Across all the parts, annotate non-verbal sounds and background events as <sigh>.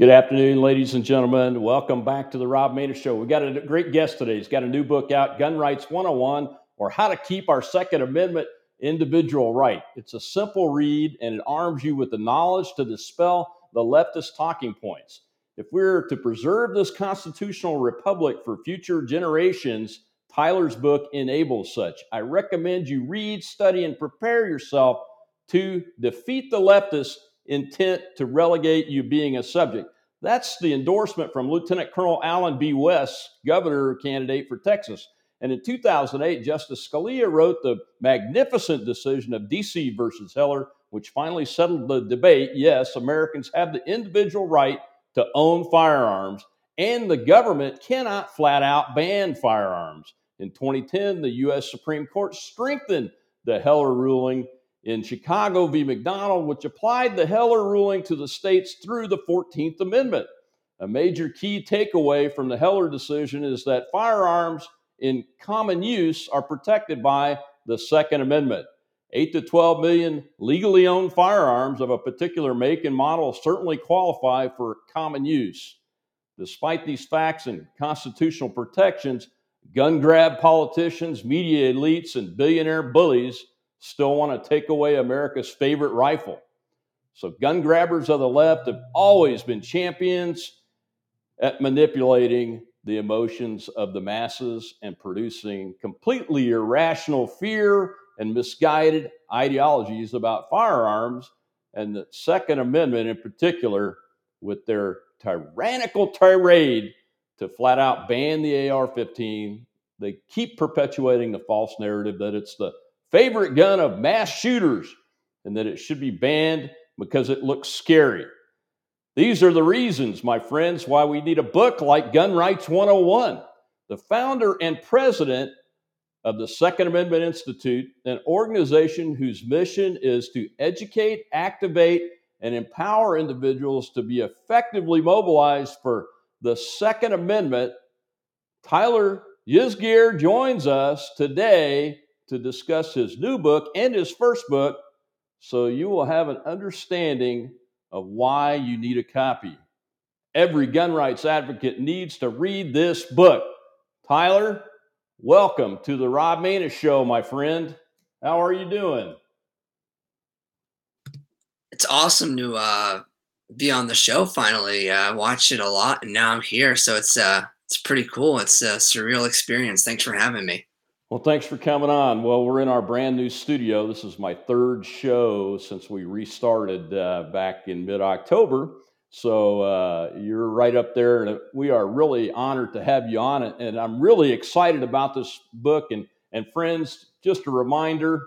Good afternoon, ladies and gentlemen. Welcome back to the Rob Maness Show. We've got a great guest today. He's got a new book out, Gun Rights 101, or How to Keep Our Second Amendment Individual Right. It's a simple read and it arms you with the knowledge to dispel the leftist talking points. If we're to preserve this constitutional republic for future generations, Tyler's book enables such. I recommend you read, study, and prepare yourself to defeat the leftists intent to relegate you being a subject. That's the endorsement from Lieutenant Colonel Allen B. West, governor candidate for Texas. And in 2008, Justice Scalia wrote the magnificent decision of DC versus Heller, which finally settled the debate. Yes, Americans have the individual right to own firearms, and the government cannot flat out ban firearms. In 2010, the U.S. Supreme Court strengthened the Heller ruling in Chicago v. McDonald, which applied the Heller ruling to the states through the 14th Amendment. A major key takeaway from the Heller decision is that firearms in common use are protected by the Second Amendment. 8 to 12 million legally owned firearms of a particular make and model certainly qualify for common use. Despite these facts and constitutional protections, gun grab politicians, media elites, and billionaire bullies still want to take away America's favorite rifle. So, gun grabbers of the left have always been champions at manipulating the emotions of the masses and producing completely irrational fear and misguided ideologies about firearms and the Second Amendment in particular, with their tyrannical tirade to flat out ban the AR 15. They keep perpetuating the false narrative that it's the favorite gun of mass shooters and that it should be banned because it looks scary. These are the reasons, my friends, why we need a book like Gun Rights 101. The founder and president of the Second Amendment Institute, an organization whose mission is to educate, activate, and empower individuals to be effectively mobilized for the Second Amendment. Tyler Yzaguirre joins us today to discuss his new book and his first book, so you will have an understanding of why you need a copy. Every gun rights advocate needs to read this book. Tyler, welcome to the Rob Maness Show, my friend. How are you doing? It's awesome to uh, be on the show finally. I uh, watched it a lot, and now I'm here, so it's uh, it's pretty cool. It's a surreal experience. Thanks for having me. Well, thanks for coming on. Well, we're in our brand new studio. This is my third show since we restarted uh, back in mid October. So uh, you're right up there, and we are really honored to have you on it. And I'm really excited about this book. And, and friends, just a reminder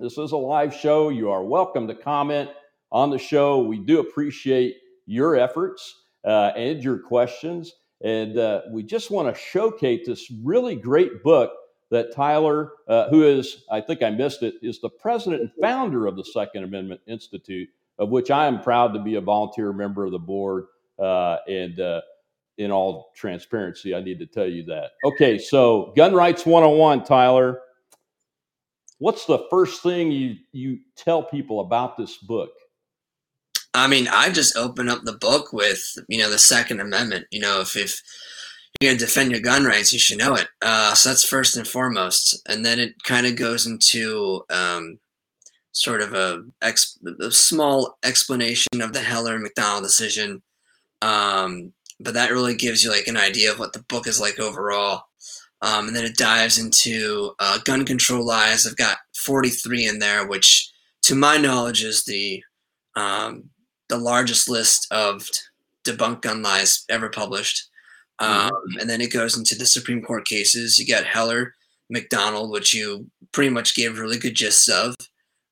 this is a live show. You are welcome to comment on the show. We do appreciate your efforts uh, and your questions. And uh, we just want to showcase this really great book that Tyler, uh, who is, I think I missed it, is the president and founder of the Second Amendment Institute, of which I am proud to be a volunteer member of the board. Uh, and uh, in all transparency, I need to tell you that. Okay, so Gun Rights 101, Tyler. What's the first thing you, you tell people about this book? I mean, I just open up the book with, you know, the Second Amendment. You know, if, if going to defend your gun rights, you should know it. Uh, so that's first and foremost. And then it kind of goes into um, sort of a, ex- a, small explanation of the Heller and McDonald decision. Um, but that really gives you like an idea of what the book is like overall. Um, and then it dives into uh, gun control lies. I've got 43 in there, which to my knowledge is the um, the largest list of debunked gun lies ever published. Mm-hmm. Um, and then it goes into the Supreme Court cases. You got Heller, McDonald, which you pretty much gave really good gists of,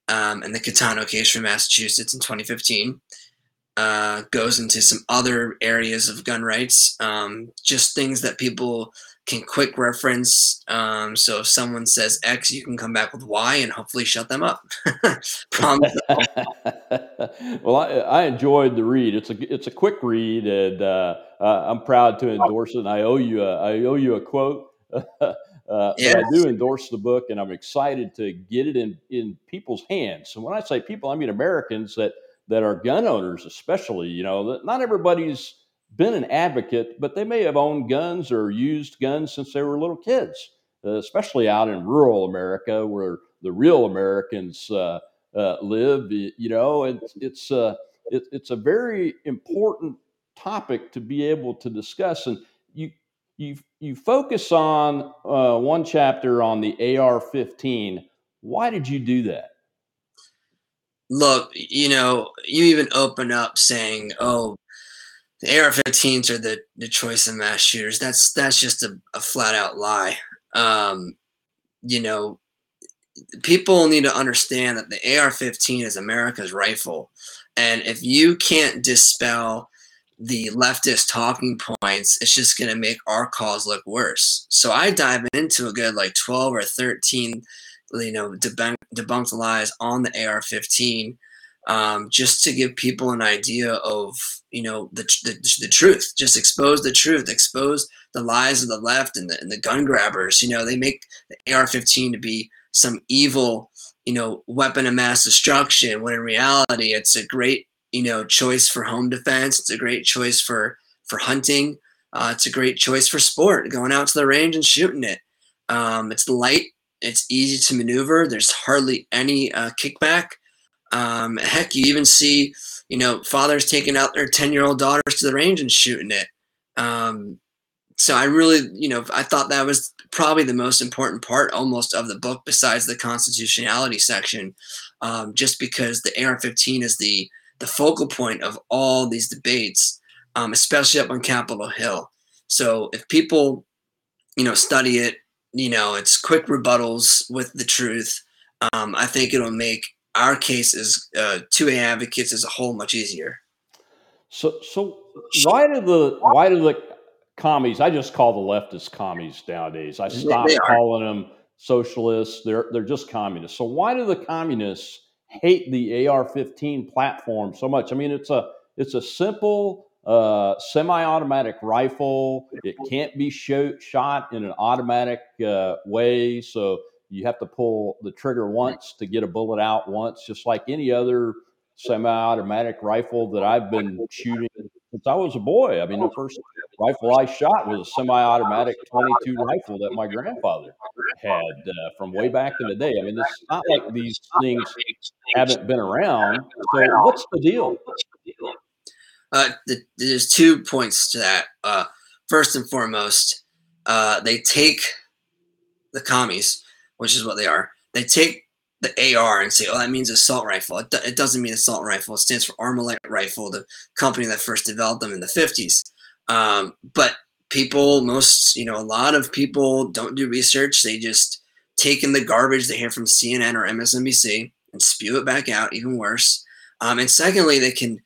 um, and the Caetano case from Massachusetts in 2015. Uh, goes into some other areas of gun rights, um, just things that people can quick reference. Um, so if someone says X, you can come back with Y and hopefully shut them up. <laughs> Promise. <laughs> <laughs> well, I, I, enjoyed the read. It's a it's a quick read, and uh, uh, I'm proud to endorse it. And I owe you a I owe you a quote. <laughs> Uh, yes. I do endorse the book, and I'm excited to get it in in people's hands. And when I say people, I mean Americans that that are gun owners, especially. You know, that not everybody's been an advocate, but they may have owned guns or used guns since they were little kids, uh, especially out in rural America where the real Americans uh, uh, live. You know, it's it's uh, it, it's a very important topic to be able to discuss, and you you you focus on uh, one chapter on the AR-15. Why did you do that? Look, you know, you even open up saying, "Oh, the AR-15s are the the choice of mass shooters." That's that's just a, a flat out lie. Um, you know, people need to understand that the AR-15 is America's rifle, and if you can't dispel the leftist talking points, it's just going to make our cause look worse. So I dive into a good like 12 or 13, you know, debunk, debunked lies on the AR-15, um, just to give people an idea of, you know, the, the, the truth. Just expose the truth, expose the lies of the left and the, and the gun grabbers. You know, they make the AR-15 to be some evil, you know, weapon of mass destruction, when in reality, it's a great you know choice for home defense. It's a great choice for for hunting. Uh, it's a great choice for sport, going out to the range and shooting it. Um, it's light. It's easy to maneuver. There's hardly any uh, kickback. Um, heck, you even see, you know, fathers taking out their 10 year old daughters to the range and shooting it. Um, so I really, you know, I thought that was probably the most important part almost of the book besides the constitutionality section, um, just because the AR-15 is the the focal point of all these debates, um, especially up on Capitol Hill. So if people, you know, study it, you know, it's quick rebuttals with the truth. Um, I think it'll make our case as uh, 2A advocates as a whole much easier. So, so why do the why do the commies? I just call the leftists commies nowadays. I stopped calling them socialists. They're they're just communists. So why do the communists hate the AR-15 platform so much. I mean, it's a it's a simple uh, semi-automatic rifle. It can't be shoot, shot in an automatic uh, way, so you have to pull the trigger once to get a bullet out once, just like any other semi-automatic rifle that I've been shooting since I was a boy. I mean, the first rifle I shot was a semi-automatic 22 rifle that my grandfather had uh, from way back in the day. I mean, it's not like these things haven't been around. So, what's the deal? Uh, the, there's two points to that. Uh, first and foremost, uh, they take the commies, which is what they are. They take the AR and say, "Oh, that means assault rifle." It, it doesn't mean assault rifle. It stands for Armalite Rifle, the company that first developed them in the 50s. Um, but people, most, you know, a lot of people don't do research. They just take in the garbage they hear from CNN or MSNBC and spew it back out. Even worse. Um, and secondly, they can.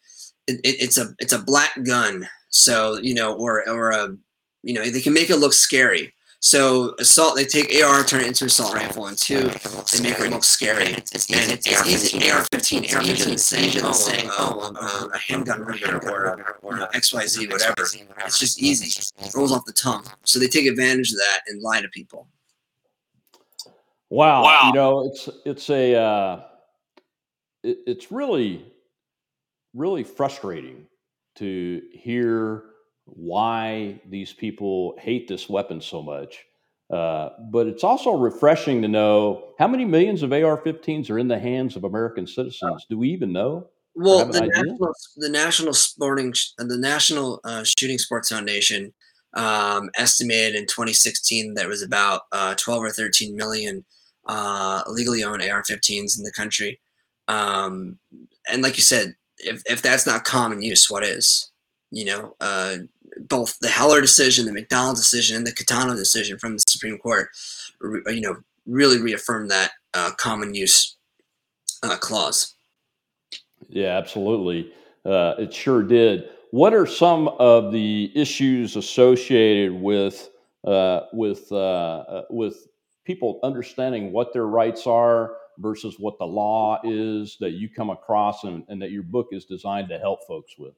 It, it's a it's a black gun, so you know, or or a you know, they can make it look scary. So assault, they take AR, turn it into assault rifle, and two, they make it look scary. And it's, and it's, it's easy. AR-15, AR-15 saying, saying, oh, uh, a handgun rigger or, or XYZ, whatever. It's just easy. It rolls off the tongue. So they take advantage of that and lie to people. Wow. wow. You know, it's it's a uh, it, it's really really frustrating to hear why these people hate this weapon so much. Uh, but it's also refreshing to know how many millions of AR-15s are in the hands of American citizens. Do we even know? Well, the national, the national sporting, the National uh, Shooting Sports Foundation um, estimated in 2016 that was about uh, 12 or 13 million uh, legally owned AR-15s in the country. Um, and like you said, if, if that's not common use, what is? You know, uh, both the Heller decision, the McDonald decision, and the Caetano decision from the Supreme Court, you know, really reaffirmed that uh, common use uh, clause. Yeah, absolutely. Uh, it sure did. What are some of the issues associated with uh, with uh, uh, with people understanding what their rights are versus what the law is that you come across and, and that your book is designed to help folks with?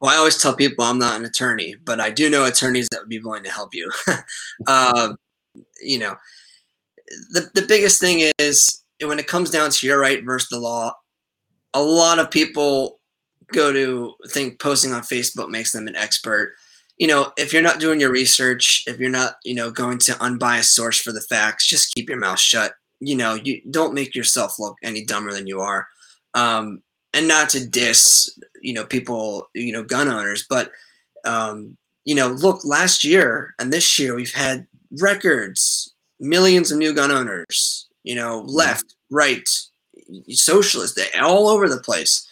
Well, I always tell people I'm not an attorney, but I do know attorneys that would be willing to help you. uh, <laughs> you know, the, the biggest thing is when it comes down to your right versus the law, a lot of people go to think posting on Facebook makes them an expert. You know, if you're not doing your research, if you're not, you know, going to unbiased source for the facts, just keep your mouth shut. You know, you don't make yourself look any dumber than you are. Um, and not to diss, you know, people, you know, gun owners, but um, you know, look, last year and this year we've had records, millions of new gun owners, you know, mm-hmm. left, right, socialist all over the place.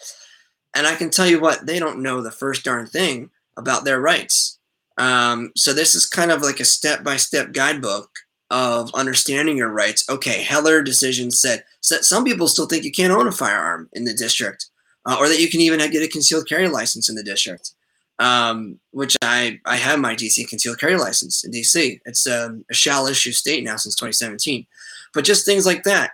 And I can tell you what, they don't know the first darn thing about their rights. Um, so this is kind of like a step-by-step guidebook of understanding your rights. Okay, Heller decision said, said some people still think you can't own a firearm in the district, uh, or that you can even get a concealed carry license in the district um, which I, I have my DC concealed carry license in DC. It's um, a shall issue state now since 2017. But just things like that.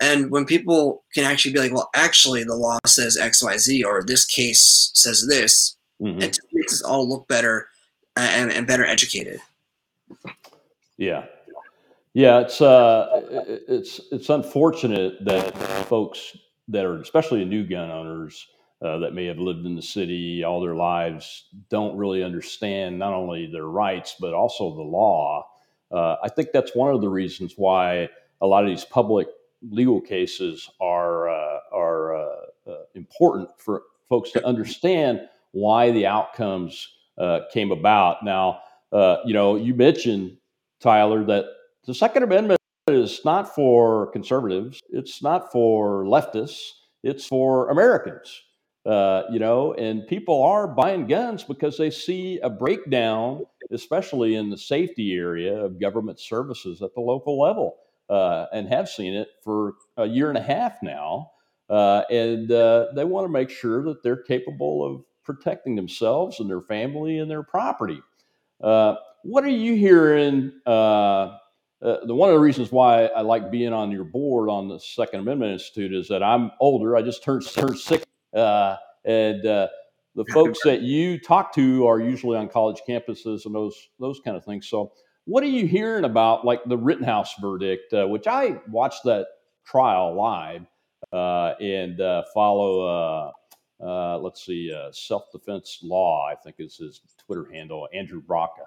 And when people can actually be like, well, actually, the law says XYZ, or this case says this, mm-hmm. it makes us all look better and, and better educated. Yeah. Yeah, it's uh, it's it's unfortunate that folks that are especially new gun owners uh, that may have lived in the city all their lives don't really understand not only their rights but also the law. Uh, I think that's one of the reasons why a lot of these public legal cases are uh, are uh, uh, important for folks to understand why the outcomes came about. Now, you know, you mentioned Tyler that the Second Amendment is not for conservatives. It's not for leftists. It's for Americans. Uh, you know, and people are buying guns because they see a breakdown, especially in the safety area of government services at the local level, uh, and have seen it for a year and a half now. Uh, and uh, they want to make sure that they're capable of protecting themselves and their family and their property. Uh, what are you hearing? Uh, the one of the reasons why I like being on your board on the Second Amendment Institute is that I'm older. I just turned turned six uh, and uh, the <laughs> folks that you talk to are usually on college campuses and those those kind of things. So, what are you hearing about, like the Rittenhouse verdict, uh, which I watched that trial live uh, and uh, follow? Uh, let's see, self defense law, I think is his Twitter handle, Andrew Branca.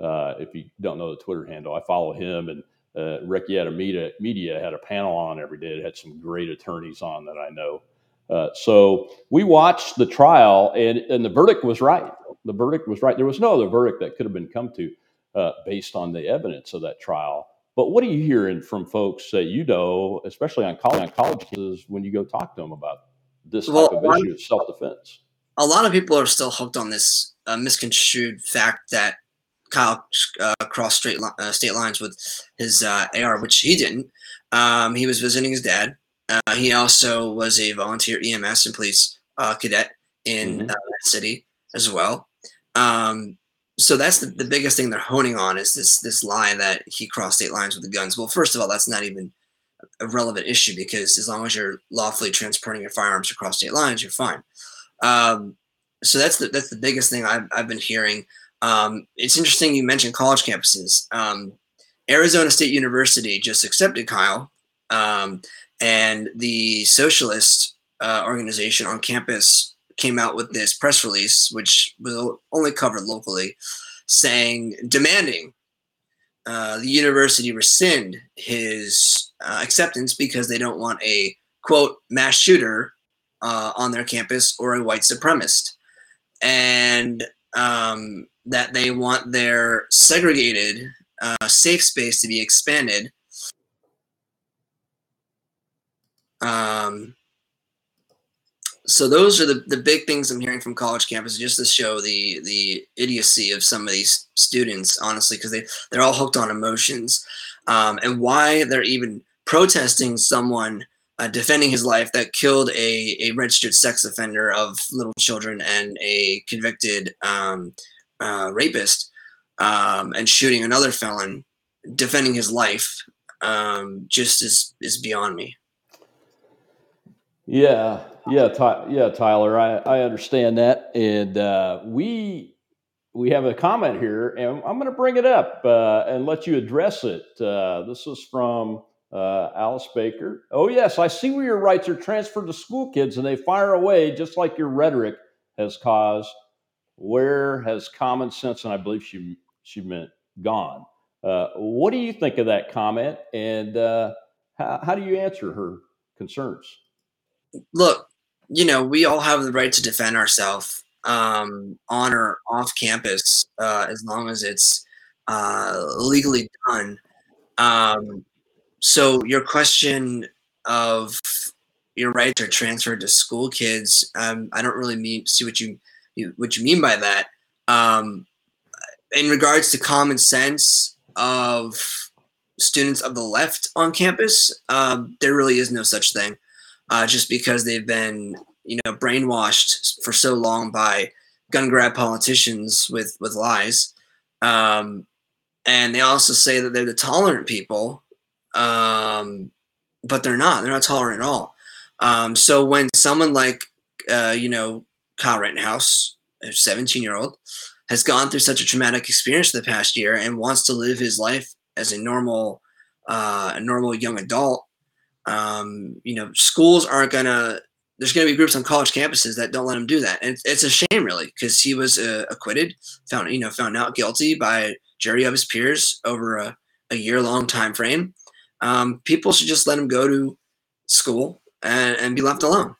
If you don't know the Twitter handle, I follow him and uh, Rekieta Media, Media had a panel on every day. It had some great attorneys on that I know. Uh, so we watched the trial, and, and the verdict was right. The verdict was right. There was no other verdict that could have been come to uh, based on the evidence of that trial. But what are you hearing from folks that you know, especially on college, on college cases, when you go talk to them about this type of issue of self defense? A lot of people are still hooked on this uh, misconstrued fact that Kyle uh, crossed straight li- uh, state lines with his uh, AR, which he didn't. Um, he was visiting his dad. Uh, he also was a volunteer EMS and police uh, cadet in mm-hmm. uh, that city as well. Um, so that's the, the biggest thing they're honing on is this this lie that he crossed state lines with the guns. Well, first of all, that's not even a relevant issue because as long as you're lawfully transporting your firearms across state lines, you're fine. Um, so that's the that's the biggest thing I've, I've been hearing. Um, it's interesting you mentioned college campuses. Um, Arizona State University just accepted Kyle. Um, and the socialist uh, organization on campus came out with this press release, which was only covered locally, saying, demanding uh, the university rescind his uh, acceptance because they don't want a quote mass shooter uh, on their campus or a white supremacist, and um, that they want their segregated uh, safe space to be expanded. Um, so those are the, the big things I'm hearing from college campuses, just to show the the idiocy of some of these students, honestly, because they they're all hooked on emotions, um, and why they're even protesting someone uh, defending his life that killed a, a registered sex offender of little children and a convicted um, uh, rapist, um, and shooting another felon, defending his life, um, just is is beyond me. Yeah, yeah, Ty- yeah, Tyler, I, I understand that, and uh, we we have a comment here, and I'm going to bring it up uh, and let you address it. Uh, this is from Uh, Alice Baker. Oh, yes, I see where your rights are transferred to school kids and they fire away just like your rhetoric has caused. Where has common sense, and I believe she, she meant gone? Uh, what do you think of that comment? And uh, how, how do you answer her concerns? Look, you know, we all have the right to defend ourselves um, on or off campus uh, as long as it's uh, legally done. Um, so your question of your rights are transferred to school kids, um, I don't really mean see what you, what you mean by that. Um, in regards to common sense of students of the left on campus, um, there really is no such thing. Uh, just because they've been, you know, brainwashed for so long by gun grab politicians with with lies. Um, and they also say that they're the tolerant people, um, but they're not. They're not tolerant at all. Um, so when someone like, uh, you know, Kyle Rittenhouse, a 17 year old, has gone through such a traumatic experience the past year and wants to live his life as a normal, uh, a normal young adult, um, you know, schools aren't gonna. There's going to be groups on college campuses that don't let him do that, and it's, it's a shame, really, because he was uh, acquitted, found you know found out guilty by jury of his peers over a, a year long time frame. Um, people should just let him go to school and, and be left alone.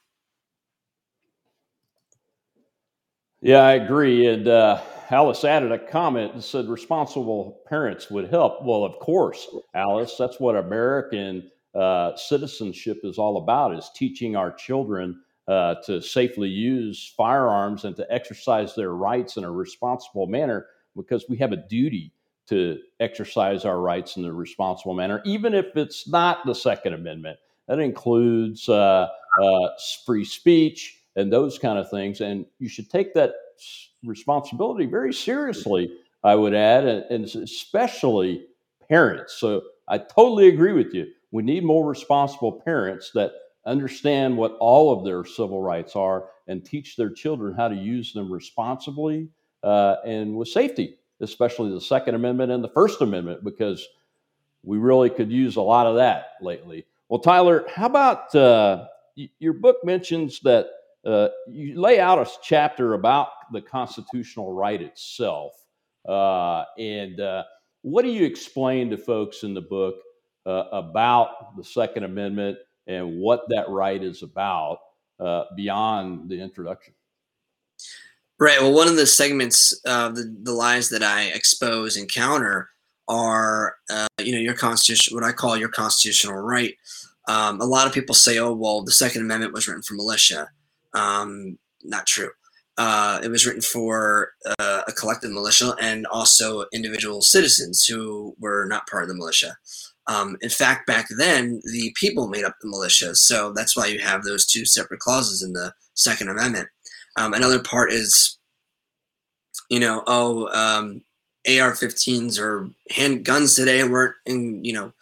Yeah, I agree. And uh, Alice added a comment and said responsible parents would help. Well, of course, Alice, that's what American uh, citizenship is all about: is teaching our children uh, to safely use firearms and to exercise their rights in a responsible manner because we have a duty to exercise our rights in a responsible manner, even if it's not the Second Amendment. That includes uh, uh, free speech and those kind of things. And you should take that responsibility very seriously, I would add, and, and especially parents. So I totally agree with you. We need more responsible parents that understand what all of their civil rights are and teach their children how to use them responsibly uh, and with safety especially the Second Amendment and the First Amendment, because we really could use a lot of that lately. Well, Tyler, how about uh, your book mentions that uh, you lay out a chapter about the constitutional right itself. Uh, and uh, what do you explain to folks in the book uh, about the Second Amendment and what that right is about uh, beyond the introduction? Right. Well, one of the segments of the, the lies that I expose and counter are, uh, you know, your constitution, what I call your constitutional right. Um, a lot of people say, oh, well, the Second Amendment was written for militia. Um, not true. Uh, it was written for uh, a collective militia and also individual citizens who were not part of the militia. Um, in fact, back then, the people made up the militia. So that's why you have those two separate clauses in the Second Amendment. Um, another part is, you know, oh, um, AR-15s or handguns today weren't in, you know,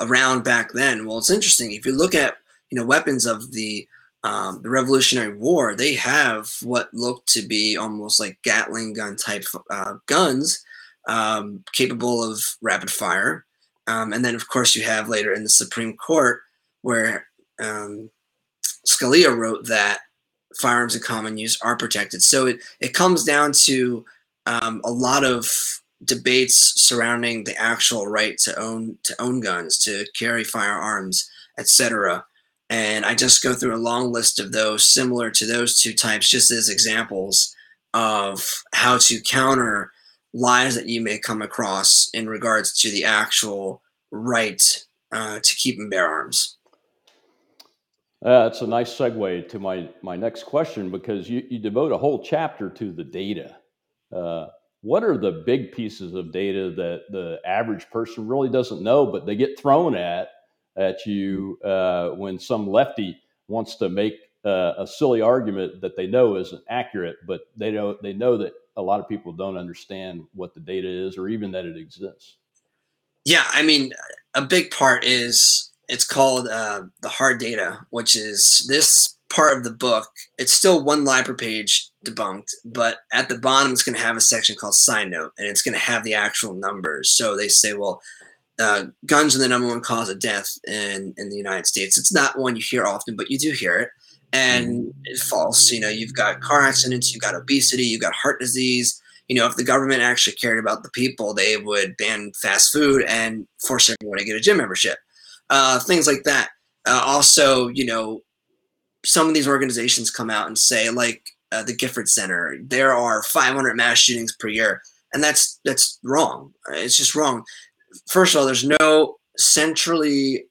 around back then. Well, it's interesting if you look at you know weapons of the um, the Revolutionary War, they have what looked to be almost like Gatling gun type uh, guns, um, capable of rapid fire. Um, and then, of course, you have later in the Supreme Court where um, Scalia wrote that firearms in common use are protected. So it, it comes down to um, a lot of debates surrounding the actual right to own to own guns, to carry firearms, etc. And I just go through a long list of those similar to those two types, just as examples of how to counter lies that you may come across in regards to the actual right uh, to keep and bear arms. Uh, that's a nice segue to my, my next question because you, you devote a whole chapter to the data. Uh, what are the big pieces of data that the average person really doesn't know, but they get thrown at at you uh, when some lefty wants to make uh, a silly argument that they know isn't accurate, but they know they know that a lot of people don't understand what the data is or even that it exists. Yeah, I mean, a big part is it's called uh, the hard data, which is this part of the book. It's still one lie per page debunked, but at the bottom it's going to have a section called side note, and it's going to have the actual numbers. So they say, well, uh, guns are the number one cause of death in in the United States. It's not one you hear often, but you do hear it, and mm-hmm. it's false. You know, you've got car accidents, you've got obesity, you've got heart disease. You know, if the government actually cared about the people, they would ban fast food and force everyone to get a gym membership. Uh, things like that. Uh, also, you know, some of these organizations come out and say, like uh, the Gifford Center, there are 500 mass shootings per year, and that's that's wrong. It's just wrong. First of all, there's no centrally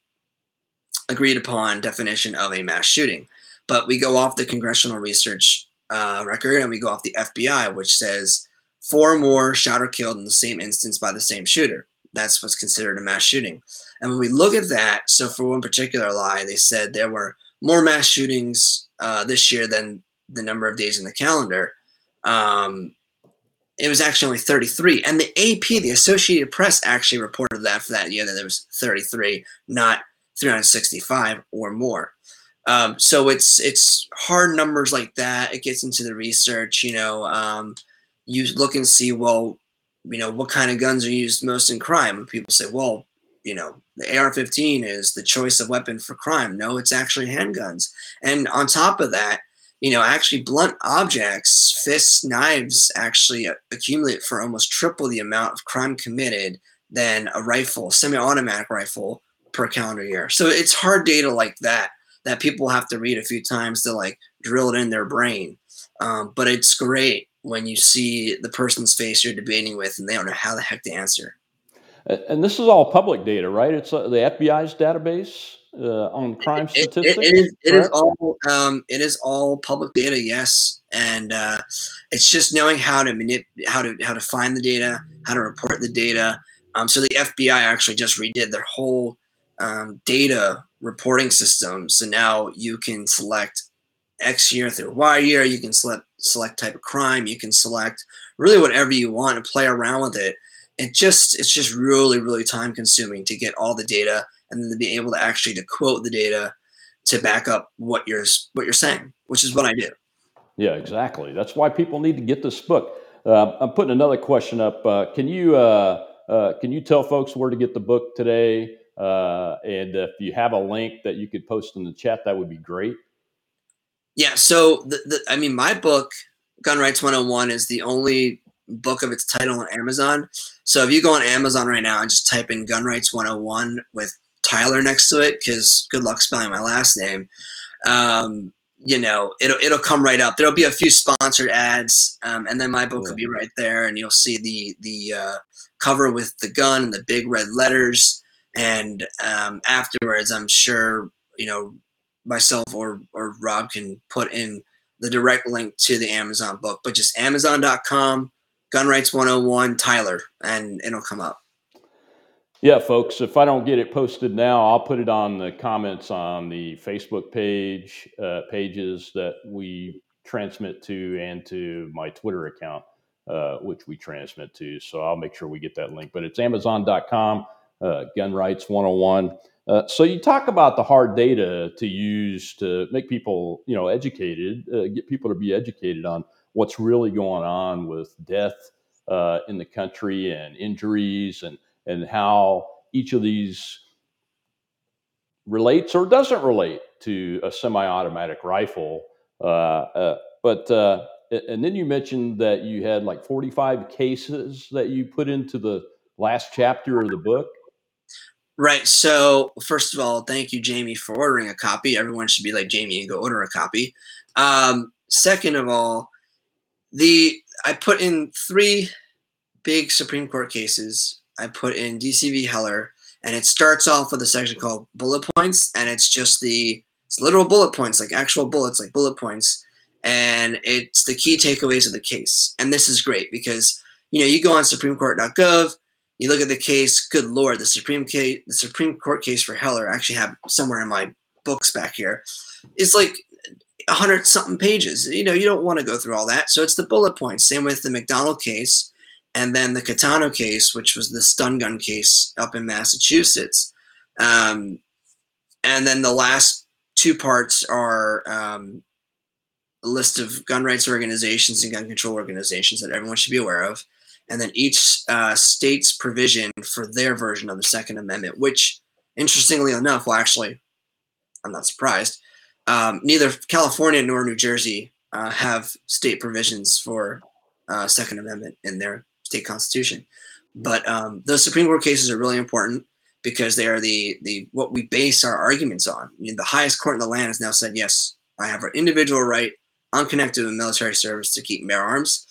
agreed upon definition of a mass shooting, but we go off the congressional research uh, record and we go off the FBI, which says four more shot or killed in the same instance by the same shooter. That's what's considered a mass shooting. And when we look at that, so for one particular lie, they said there were more mass shootings uh, this year than the number of days in the calendar. Um, it was actually only 33. And the AP, the Associated Press, actually reported that for that year that there was 33, not 365 or more. Um, so it's it's hard numbers like that. It gets into the research. You know, um, you look and see well, you know, what kind of guns are used most in crime. And people say, well, you know, the AR-15 is the choice of weapon for crime. No, it's actually handguns. And on top of that, you know, actually blunt objects, fists, knives actually accumulate for almost triple the amount of crime committed than a rifle, semi-automatic rifle per calendar year. So it's hard data like that that people have to read a few times to like drill it in their brain. Um, but it's great when you see the person's face you're debating with and they don't know how the heck to answer. And this is all public data, right? It's uh, the FBI's database uh, on crime statistics. it, it, is, it is, all um, it is all public data, yes, and uh, it's just knowing how to manip- how to how to find the data, how to report the data. Um, so the FBI actually just redid their whole um, data reporting system. So now you can select X year through Y year. You can select select type of crime. You can select really whatever you want and play around with it it just it's just really really time consuming to get all the data and then to be able to actually to quote the data to back up what you're what you're saying which is what i do. Yeah exactly. That's why people need to get this book. Uh, i'm putting another question up. Uh, can you uh, uh can you tell folks where to get the book today? Uh, and if you have a link that you could post in the chat that would be great. Yeah so the, the i mean my book gun rights 101 is the only book of its title on Amazon. So if you go on Amazon right now and just type in Gun Rights 101 with Tyler next to it, because good luck spelling my last name, um, you know, it'll it'll come right up. There'll be a few sponsored ads, um, and then my book will be right there, and you'll see the the uh, cover with the gun and the big red letters. And um, afterwards, I'm sure you know myself or or Rob can put in the direct link to the Amazon book, but just Amazon.com Gun Rights 101 Tyler, and it'll come up. Yeah, folks, if I don't get it posted now, I'll put it on the comments on the Facebook page, uh, pages that we transmit to, and to my Twitter account, uh, which we transmit to. So I'll make sure we get that link. But it's Amazon.com, uh, Gun Rights 101. Uh, so you talk about the hard data to use to make people, you know, educated, uh, get people to be educated on what's really going on with death uh, in the country and injuries and and how each of these relates or doesn't relate to a semi-automatic rifle. Uh, uh, but uh, and then you mentioned that you had like 45 cases that you put into the last chapter of the book. Right. So, first of all, thank you, Jamie, for ordering a copy. Everyone should be like Jamie and go order a copy. Um, second of all, the I put in three big Supreme Court cases. I put in DC v. Heller, and it starts off with a section called bullet points, and it's just the it's literal bullet points, like actual bullets, like bullet points, and it's the key takeaways of the case. And this is great because you know you go on SupremeCourt.gov, you look at the case. Good lord, the Supreme case, the Supreme Court case for Heller, I actually have somewhere in my books back here. It's like hundred something pages. You know, you don't want to go through all that. So it's the bullet points. Same with the McDonald case, and then the Caetano case, which was the stun gun case up in Massachusetts. Um, and then the last two parts are um, a list of gun rights organizations and gun control organizations that everyone should be aware of. and then each uh, state's provision for their version of the Second Amendment, which, interestingly enough, well, actually, I'm not surprised. Um, neither California nor New Jersey uh, have state provisions for uh, Second Amendment in their state constitution. But um, those Supreme Court cases are really important because they are the the what we base our arguments on. I mean, the highest court in the land has now said, yes, I have an individual right, unconnected with military service, to keep and bear arms.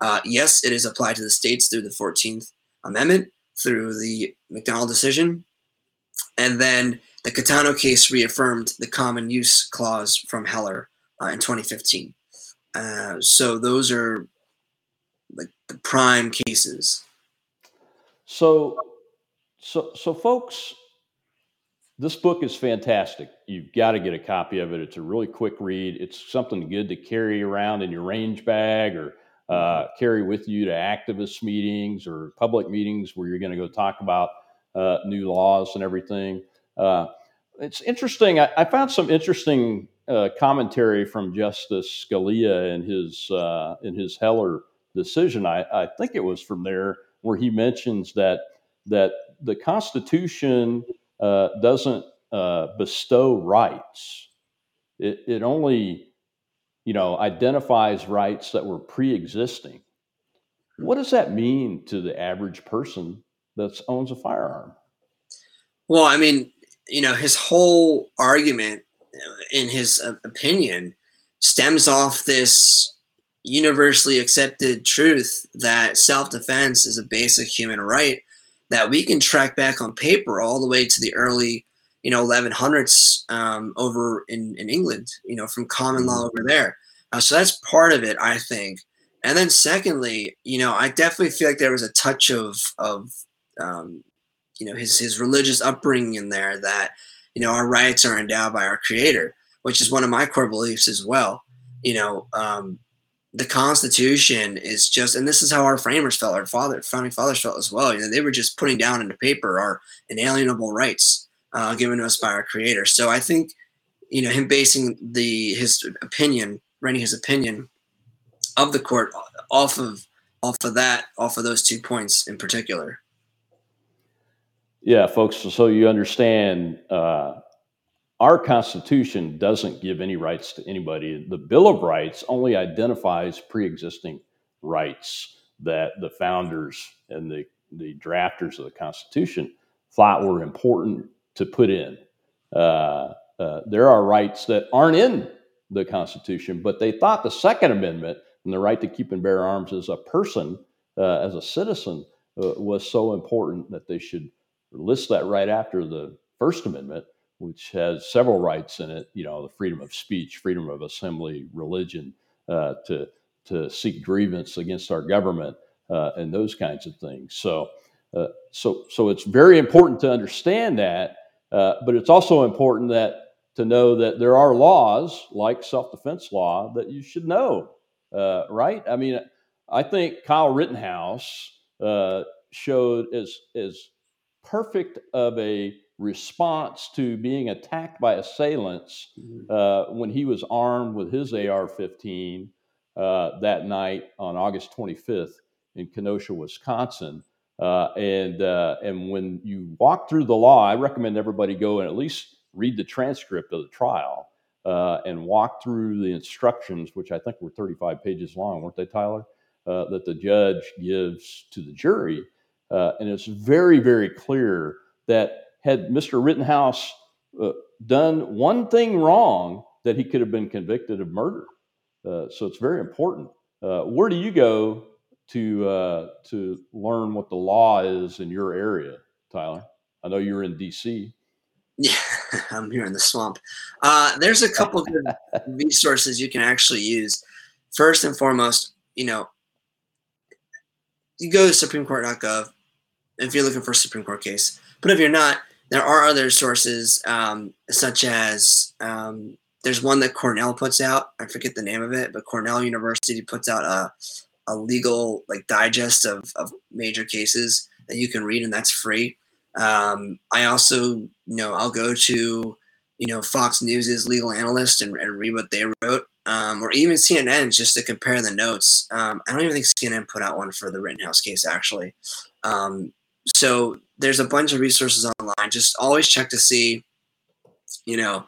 Uh, yes, it is applied to the states through the 14th Amendment, through the McDonald decision. And then the Caetano case reaffirmed the common use clause from Heller uh, in 2015. Uh, so those are like the prime cases. So, so, so, folks, this book is fantastic. You've got to get a copy of it. It's a really quick read. It's something good to carry around in your range bag or uh, carry with you to activist meetings or public meetings where you're going to go talk about uh, new laws and everything. Uh, it's interesting. I, I, found some interesting uh, commentary from Justice Scalia in his uh, in his Heller decision. I, I think it was from there where he mentions that that the Constitution uh, doesn't bestow rights. It, it only you know, identifies rights that were pre-existing. What does that mean to the average person that owns a firearm? Well, I mean, you know, his whole argument, in his opinion, stems off this universally accepted truth that self-defense is a basic human right that we can track back on paper all the way to the early you know 1100s um, over in, in England, you know, from common law over there. Uh, so that's part of it, I think. And then secondly, you know, I definitely feel like there was a touch of of um, you know his his religious upbringing in there that you know our rights are endowed by our Creator, which is one of my core beliefs as well. You know, um, the Constitution is just, and this is how our framers felt, our father, founding fathers felt as well. You know, they were just putting down into paper our inalienable rights uh, given to us by our creator. So I think, you know, him basing the his opinion, writing his opinion of the court off of off of that, off of those two points in particular. Yeah, folks. So you understand, uh, our Constitution doesn't give any rights to anybody. The Bill of Rights only identifies pre-existing rights that the founders and the the drafters of the Constitution thought were important to put in. Uh, uh, there are rights that aren't in the Constitution, but they thought the Second Amendment and the right to keep and bear arms as a person, uh, as a citizen, uh, was so important that they should list that right after the First Amendment, which has several rights in it. You know, the freedom of speech, freedom of assembly, religion, uh, to to seek grievance against our government, uh, and those kinds of things. So. so, so it's very important to understand that uh, but it's also important that to know that there are laws like self-defense law that you should know, uh, right? I mean, I think Kyle Rittenhouse uh, showed as as perfect of a response to being attacked by assailants mm-hmm. uh, when he was armed with his AR-15 uh, that night on August 25th in Kenosha, Wisconsin. Uh, and uh, and when you walk through the law, I recommend everybody go and at least read the transcript of the trial uh, and walk through the instructions, which I think were 35 pages long, weren't they, Tyler? Uh, that the judge gives to the jury, uh, and it's very very clear that had Mr. Rittenhouse uh, done one thing wrong, that he could have been convicted of murder. so it's very important. where do you go to uh, to learn what the law is in your area, Tyler? I know you're in D.C. Yeah, <laughs> I'm here in the swamp. Uh, there's a couple of good <laughs> resources you can actually use. First and foremost, you know, you go to SupremeCourt.gov if you're looking for a Supreme Court case. But if you're not, there are other sources um, such as um, there's one that Cornell puts out. I forget the name of it, but Cornell University puts out a a legal like digest of, of major cases that you can read and that's free um, i also you know i'll go to you know fox news's legal analyst and, and read what they wrote um, or even CNN just to compare the notes. Um, I don't even think CNN put out one for the Rittenhouse case actually. Um, so there's a bunch of resources online. Just always check to see, you know,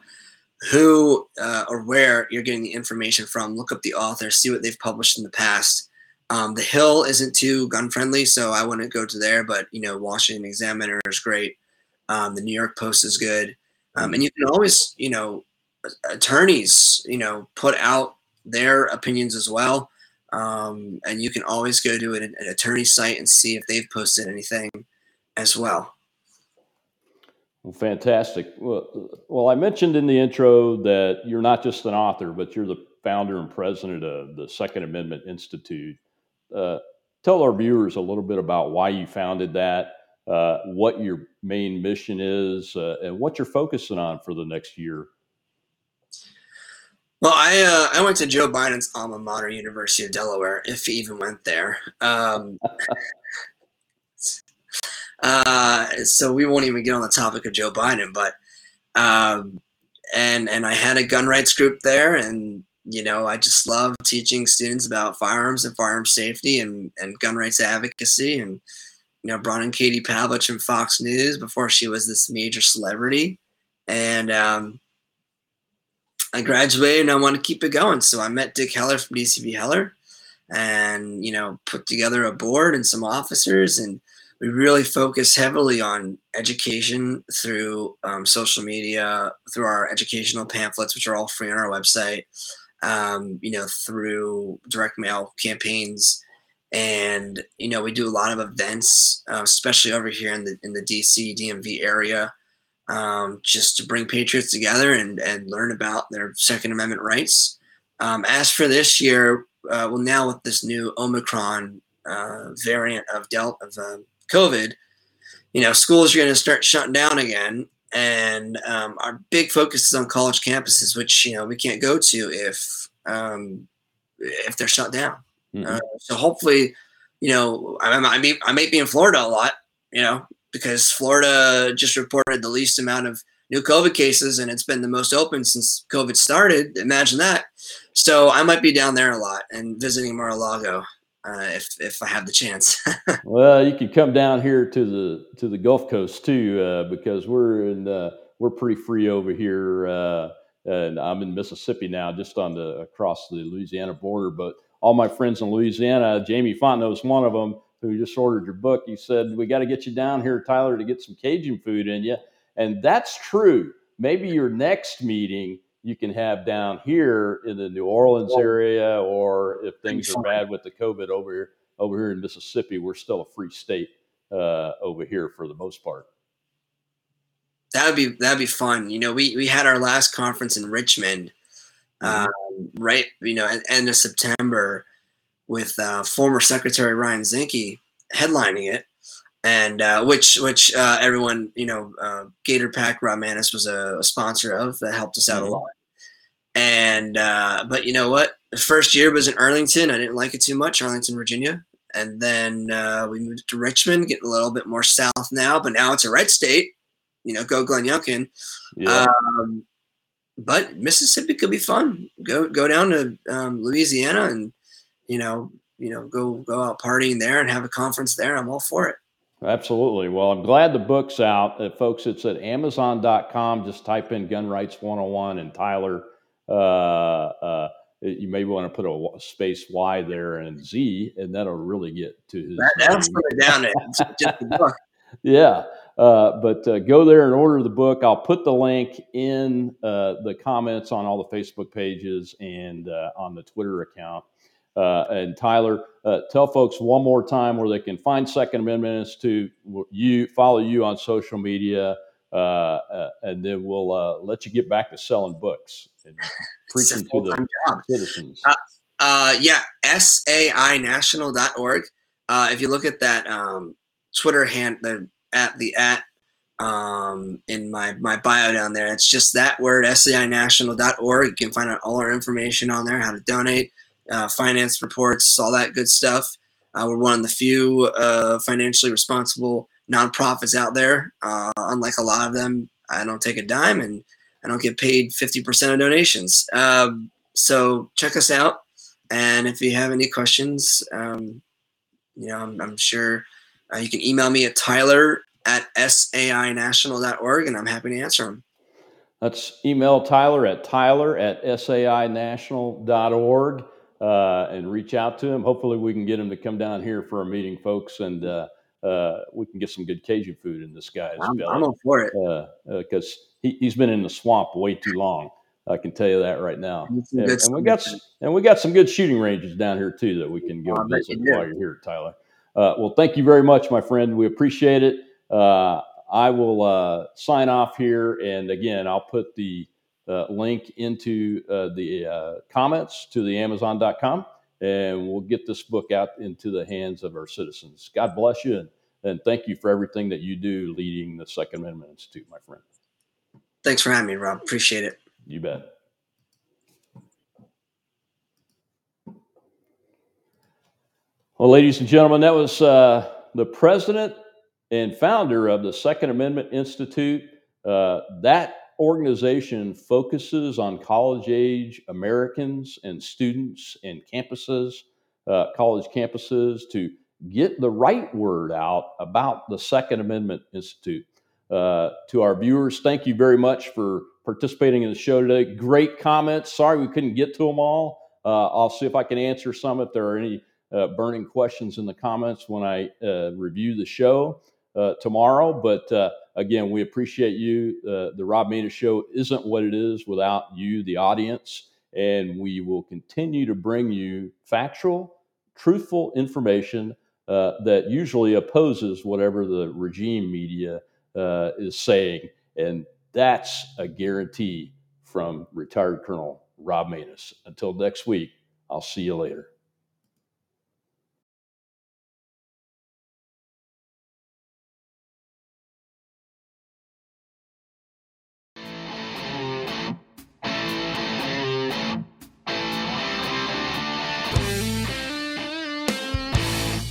who uh, or where you're getting the information from. Look up the author, see what they've published in the past. Um, the Hill isn't too gun friendly, so I wouldn't go to there. But you know, Washington Examiner is great. Um, the New York Post is good, um, and you can always, you know, attorneys, you know, put out their opinions as well. Um, and you can always go to an, an attorney site and see if they've posted anything as well. Well, fantastic. Well, well, I mentioned in the intro that you're not just an author, but you're the founder and president of the Second Amendment Institute. Uh, tell our viewers a little bit about why you founded that, uh, what your main mission is, uh, and what you're focusing on for the next year well, I uh, I went to Joe Biden's alma mater, University of Delaware, if he even went there. Um, <laughs> uh, so we won't even get on the topic of Joe Biden, but um, and and I had a gun rights group there, and you know I just love teaching students about firearms and firearm safety and and gun rights advocacy, and you know brought in Katie Pavlich from Fox News before she was this major celebrity, and um, I graduated and I want to keep it going. So I met Dick Heller from DC v. Heller and, you know, put together a board and some officers. And we really focus heavily on education through um, social media, through our educational pamphlets, which are all free on our website, um, you know, through direct mail campaigns. And, you know, we do a lot of events, uh, especially over here in the, in the DC DMV area um, just to bring patriots together and, and learn about their Second Amendment rights. Um, as for this year, uh, well, now with this new Omicron uh, variant of Delta of uh, COVID, you know, schools are going to start shutting down again, and um, our big focus is on college campuses, which you know we can't go to if um, if they're shut down. Mm-hmm. Uh, so hopefully, you know, I, I may I may be in Florida a lot, you know, because Florida just reported the least amount of new COVID cases and it's been the most open since COVID started. Imagine that. So I might be down there a lot and visiting Mar-a-Lago uh, if if I have the chance. <laughs> well, you could come down here to the to the Gulf Coast too uh, because we're in we're pretty free over here. Uh, and I'm in Mississippi now, just on the across the Louisiana border. But all my friends in Louisiana, Jamie Fontenot is one of them who just ordered your book, He said, We got to get you down here, Tyler, to get some Cajun food in you. And that's true. Maybe your next meeting you can have down here in the New Orleans area, or if things are bad with the COVID over here, over here in Mississippi, we're still a free state uh, over here for the most part. That would be that'd be fun. You know, we we had our last conference in Richmond, mm-hmm. um, right? You know, at end of September, with uh, former Secretary Ryan Zinke headlining it, and uh, which which uh, everyone you know uh, GatorPAC Rob Maness was a, a, sponsor of that helped us out mm-hmm. a lot. And uh, but you know what? The first year was in Arlington. I didn't like it too much, Arlington, Virginia. And then uh, we moved to Richmond, getting a little bit more south now, but now it's a red state. You know, go Glenn Youngkin. Yeah. Um, but Mississippi could be fun. Go go down to um, Louisiana and you know, you know, go go out partying there and have a conference there. I'm all for it. Absolutely. Well, I'm glad the book's out. Uh, folks, it's at Amazon.com. Just type in Gun Rights 101 and Tyler. Uh, uh, you may want to put a space Y there and Z, and that'll really get to his. That, slow it down. It's just the book. <laughs> yeah. Uh, but uh, go there and order the book. I'll put the link in uh, the comments on all the Facebook pages and uh, on the Twitter account. Uh, and Tyler, uh, tell folks one more time where they can find Second Amendment Institute. You follow you on social media, uh, uh and then we'll uh, let you get back to selling books and <laughs> preaching to the job. citizens. Uh, yeah, sainational.org. Uh, if you look at that um, Twitter hand, the at the at um, in my my bio down there, it's just that word sainational.org. You can find out all our information on there, how to donate uh, finance reports, all that good stuff. Uh, we're one of the few uh, financially responsible nonprofits out there. Uh, unlike a lot of them, I don't take a dime and I don't get paid 50% of donations. Um, so check us out. And if you have any questions, um, you know, I'm, I'm sure uh, you can email me at tyler at sainational.org and I'm happy to answer them. Let's email Tyler at tyler at sainational.org uh, and reach out to him. Hopefully, we can get him to come down here for a meeting, folks, and uh, uh, we can get some good Cajun food in this guy's I'm, belly. I'm for it. Because uh, he, he's been in the swamp way too long. I can tell you that right now. And, and we got and we got some good shooting ranges down here too that we can go oh, visit you while you're here, Tyler. Uh, well, thank you very much, my friend. We appreciate it. Uh, I will uh, sign off here, and again, I'll put the uh, link into uh, the uh, comments to the Amazon.com, and we'll get this book out into the hands of our citizens. God bless you, and, and thank you for everything that you do leading the Second Amendment Institute, my friend. Thanks for having me, Rob. Appreciate it. You bet. Well, ladies and gentlemen, that was uh, the president and founder of the Second Amendment Institute. Uh, that organization focuses on college age Americans and students and campuses, uh, college campuses, to get the right word out about the Second Amendment Institute. Uh, to our viewers, thank you very much for participating in the show today. Great comments. Sorry we couldn't get to them all. Uh, I'll see if I can answer some if there are any uh, burning questions in the comments when I uh, review the show uh, tomorrow. But uh, again, we appreciate you. Uh, the Rob Maness Show isn't what it is without you, the audience. And we will continue to bring you factual, truthful information uh, that usually opposes whatever the regime media uh, is saying. And that's a guarantee from retired Colonel Rob Maness. Until next week, I'll see you later.